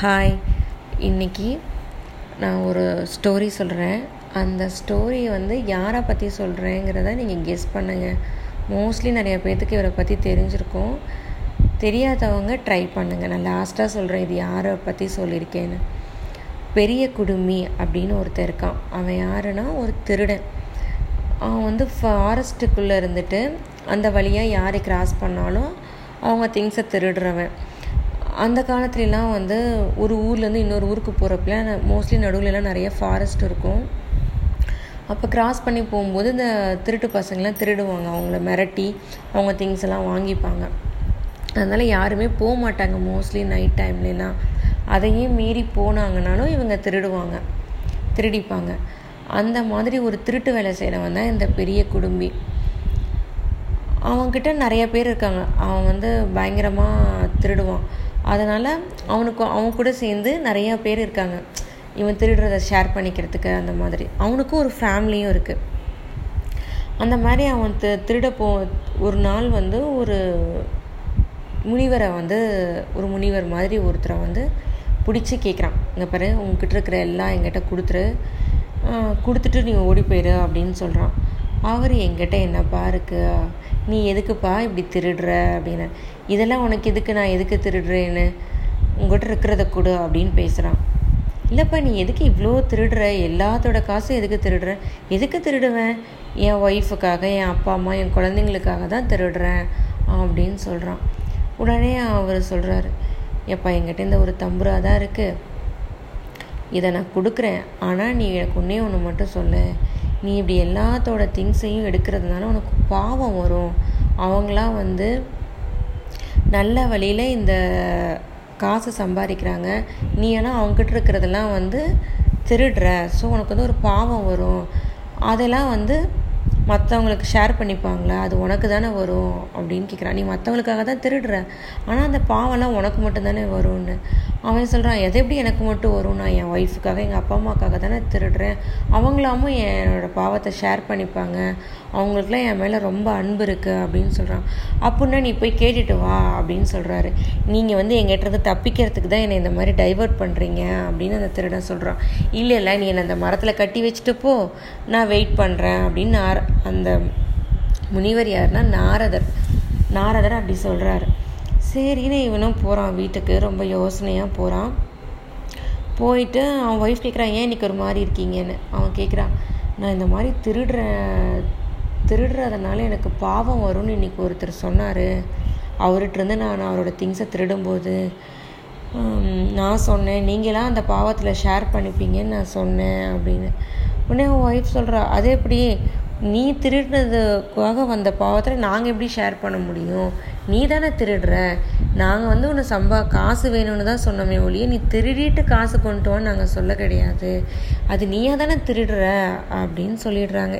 Hi இன்னைக்கு நான் ஒரு ஸ்டோரி சொல்கிறேன் அந்த ஸ்டோரி வந்து யாரை பற்றி சொல்கிறேங்கிறத நீங்கள் கெஸ் பண்ணுங்கள் மோஸ்ட்லி நிறைய பேர்த்துக்கு இவரை பற்றி தெரிஞ்சிருக்கும். தெரியாதவங்க ட்ரை பண்ணுங்கள் நான் லாஸ்ட்டாக சொல்கிறேன் இது யாரை பற்றி சொல்லியிருக்கேன்னு. பெரிய குடுமி அப்படின்னு ஒருத்தர் இருக்கான். அவன் யாருன்னா ஒரு திருடன். அவன் வந்து ஃபாரஸ்ட்டுக்குள்ளே இருந்துட்டு அந்த வழியாக யார் கிராஸ் பண்ணாலும் அவங்க திங்ஸை திருடுறவன். அந்த காலத்துலலாம் வந்து ஒரு ஊர்லேருந்து இன்னொரு ஊருக்கு போகிறப்பலாம் மோஸ்ட்லி நடுவில்லாம் நிறைய ஃபாரஸ்ட் இருக்கும். அப்போ கிராஸ் பண்ணி போகும்போது இந்த திருட்டு பசங்களாம் திருடுவாங்க. அவங்கள மிரட்டி அவங்க திங்ஸ் எல்லாம் வாங்கிப்பாங்க. அதனால் யாருமே போக மாட்டாங்க மோஸ்ட்லி நைட் டைம்லலாம் அதையும் மீறி போனாங்கனாலும் இவங்க திருடுவாங்க. திருடிப்பாங்க. அந்த மாதிரி ஒரு திருட்டு வேலை செய்கிறவன் தான் இந்த பெரிய குடும்பி. அவன்கிட்ட நிறைய பேர் இருக்காங்க. அவன் வந்து பயங்கரமாக திருடுவான். அதனால் அவனுக்கு அவன் கூட சேர்ந்து நிறையா பேர் இருக்காங்க. இவன் திருடுறதை ஷேர் பண்ணிக்கிறதுக்கு அந்த மாதிரி. அவனுக்கும் ஒரு ஃபேமிலியும் இருக்குது அந்த மாதிரி அவன் தி திருட போ ஒரு நாள் வந்து ஒரு முனிவரை வந்து ஒரு முனிவர் மாதிரி ஒருத்தரை வந்து பிடிச்சி கேட்குறான் இங்கே பாரு உங்ககிட்ட இருக்கிற எல்லாம் எங்கிட்ட கொடுத்துரு. கொடுத்துட்டு நீ ஓடி போயிடு அப்படின்னு சொல்கிறான் அவர் என்கிட்ட என்னப்பா இருக்கு? நீ எதுக்குப்பா இப்படி திருடுற அப்படின்னு. இதெல்லாம் உனக்கு எதுக்கு? நான் எதுக்கு திருடுறேன்னு உங்கள்கிட்ட இருக்கிறத கொடு அப்படின்னு பேசுகிறான் இல்லைப்பா நீ எதுக்கு இவ்வளோ திருடுற? எல்லாத்தோட காசும் எதுக்கு திருடுற? எதுக்கு திருடுவேன்? என் ஒய்ஃபுக்காக என் அப்பா அம்மா என் குழந்தைங்களுக்காக தான் திருடுறேன் அப்படின்னு சொல்கிறான் உடனே அவர் சொல்கிறாரு எப்பா என்கிட்ட இந்த ஒரு தம்புரா தான் இருக்குது இதை நான் கொடுக்குறேன். ஆனால் நீ எனக்கு ஒன்றே ஒன்று மட்டும் சொல்லு. நீ இப்படி எல்லாத்தோட திங்ஸையும் எடுக்கிறதுனால உனக்கு பாவம் வரும். அவங்களாம் வந்து நல்ல வழியில் இந்த காசு சம்பாதிக்கிறாங்க. நீ ஆனால் அவங்ககிட்ட இருக்கிறதெல்லாம் வந்து திருடுற. ஸோ உனக்கு வந்து ஒரு பாவம் வரும். அதெல்லாம் வந்து மற்றவங்களுக்கு ஷேர் பண்ணிப்பாங்களா? அது உனக்கு தானே வரும் அப்படின்னு கேட்குறான் நீ மற்றவங்களுக்காக தான் திருடுற. ஆனால் அந்த பாவம்லாம் உனக்கு மட்டும்தானே வரும்னு. அவன் சொல்கிறான் எது எப்படி எனக்கு மட்டும் வரும்? நான் என் ஒய்ஃபுக்காக எங்கள் அப்பா அம்மாக்காக தானே திருடுறேன். அவங்களாமும் என்னோடய பாவத்தை ஷேர் பண்ணிப்பாங்க. அவங்களுக்குலாம் என் மேலே ரொம்ப அன்பு இருக்குது அப்படின்னு சொல்கிறான் அப்புடின்னா நீ போய் கேட்டுட்டு வா அப்படின்னு சொல்கிறாரு நீங்கள் வந்து எங்கிட்டருந்து தப்பிக்கிறதுக்கு தான் என்னை இந்த மாதிரி டைவர்ட் பண்ணுறீங்க அப்படின்னு அந்த திருடன் சொல்கிறான் இல்லை இல்லை நீ என்னை அந்த மரத்தில் கட்டி வச்சுட்டு போ. நான் வெயிட் பண்ணுறேன் அப்படின்னு நான் அந்த முனிவர் யாருன்னா நாரதர். நாரதர் அப்படி சொல்கிறாரு சரின்னு இவனும் போகிறான் வீட்டுக்கு ரொம்ப யோசனையாக போகிறான் போயிட்டு அவன் ஒய்ஃப் கேட்குறான் ஏன் இன்றைக்கி ஒரு மாதிரி இருக்கீங்கன்னு? அவன் கேட்குறான் நான் இந்த மாதிரி திருடுற திருடுறதுனால எனக்கு பாவம் வரும்னு இன்றைக்கி ஒருத்தர் சொன்னார். அவர்கிட்டருந்து நான் அவரோட திங்ஸை திருடும்போது நான் சொன்னேன். நீங்களாம் அந்த பாவத்தில் ஷேர் பண்ணிப்பீங்கன்னு நான் சொன்னேன் அப்படின்னு. உடனே அவன் ஒய்ஃப் சொல்கிறா அது எப்படி? நீ திருடுனதுக்காக வந்த பாவத்தில் நாங்கள் எப்படி ஷேர் பண்ண முடியும்? நீ தானே திருடுற? நாங்கள் வந்து உன்னை சம்பா காசு வேணும்னு தான் சொன்னோமே ஒழிய நீ திருடிட்டு காசு கொண்டு நாங்கள் சொல்ல கிடையாது. அது நீயாக தானே திருடுற? அப்படின்னு சொல்லிடுறாங்க.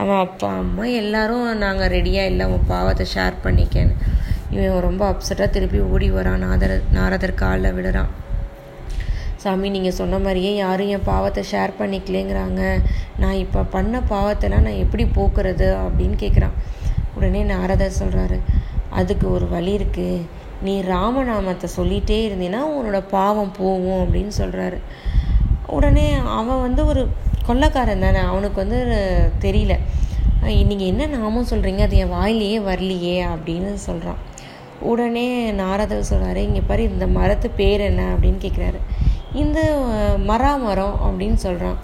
அவன் அப்பா அம்மா எல்லாரும் நாங்கள் ரெடியாக இல்லை உன் பாவத்தை ஷேர் பண்ணிக்கன்னு. இவன் ரொம்ப அப்செட்டாக திருப்பி ஓடி வரான். நாதர நாரதர் காலில் விடுறான். சாமி நீங்கள் சொன்ன மாதிரியே யாரும் என் பாவத்தை ஷேர் பண்ணிக்கலேங்கிறாங்க. நான் இப்போ பண்ண பாவத்தெல்லாம் நான் எப்படி போக்குறது அப்படின்னு கேட்குறான் உடனே நாரதர் சொல்கிறாரு அதுக்கு ஒரு வழி இருக்குது நீ ராமநாமத்தை சொல்லிகிட்டே இருந்தீன்னா உன்னோட பாவம் போகும் அப்படின்னு சொல்கிறாரு உடனே அவன் வந்து ஒரு கொள்ளக்காரன் தானே அவனுக்கு வந்து தெரியல. நீங்கள் என்ன நாமம் சொல்கிறீங்க அது என் வாயிலேயே வரலையே அப்படின்னு சொல்கிறான் உடனே நாரதர் சொல்கிறாரு இங்கே பாரு இந்த மரத்து பேர் என்ன? அப்படின்னு கேட்குறாரு இந்த மரா மரம் அப்படின்னு சொல்கிறான்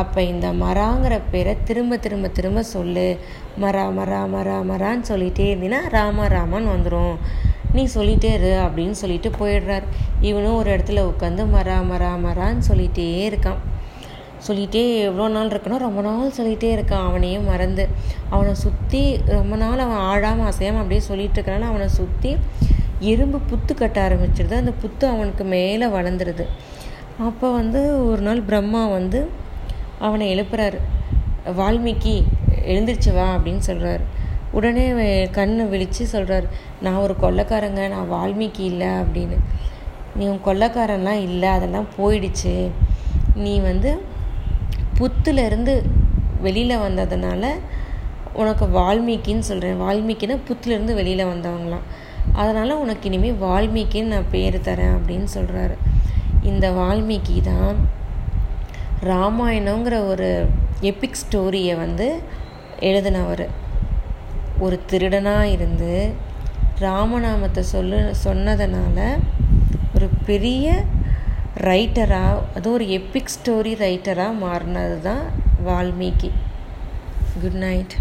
அப்போ இந்த மராங்கிற பேரை திரும்ப திரும்ப திரும்ப சொல்லு. மரா மரா மரா மரான்னு சொல்லிகிட்டே இருந்தீங்கன்னா ராம ராமன் வந்துடும் நீ சொல்லிகிட்டே இரு அப்படின்னு சொல்லிட்டு போயிடுறார். இவனும் ஒரு இடத்துல உட்காந்து மரா மரா மரான்னு சொல்லிகிட்டே இருக்கான். சொல்லிகிட்டே எவ்வளோ நாள் இருக்கணும் ரொம்ப நாள் சொல்லிகிட்டே இருக்கான். அவனையே மறந்து. அவனை சுற்றி ரொம்ப நாள் அவன் ஆழாமல் அசையாமல் அப்படியே சொல்லிட்டு இருக்கிறான்னு அவனை சுற்றி எறும்பு புத்து கட்ட ஆரம்பிச்சிருது. அந்த புத்து அவனுக்கு மேலே வளர்ந்துருது. அப்போ வந்து ஒரு நாள் பிரம்மா வந்து அவனை எழுப்புறாரு. வால்மீகி எழுந்திரிச்சு வா அப்படின்னு சொல்கிறாரு உடனே கண்ணை விழித்து சொல்கிறார் நான் ஒரு கொள்ளக்காரங்க நான் வால்மீகி இல்லை அப்படின்னு. நீ உன் கொள்ளக்காரன்லாம் இல்லை அதெல்லாம் போயிடுச்சு. நீ வந்து புத்துலேருந்து வெளியில் வந்ததுனால உனக்கு வால்மீகின்னு சொல்கிறேன் வால்மீகின்னா புத்துலேருந்து வெளியில் வந்தவங்களாம். அதனால் உனக்கு இனிமேல் வால்மீகின்னு நான் பேர் தரேன் அப்படின்னு சொல்கிறாரு இந்த வால்மீகி தான் ராமாயணங்கிற ஒரு எபிக் ஸ்டோரியை வந்து எழுதினவர். ஒரு திருடனாக இருந்து ராமநாமத்தை சொல்லு சொன்னதுனால ஒரு பெரிய ரைட்டராக அது ஒரு எப்பிக் ஸ்டோரி ரைட்டராக மாறினது தான் வால்மீகி. Good night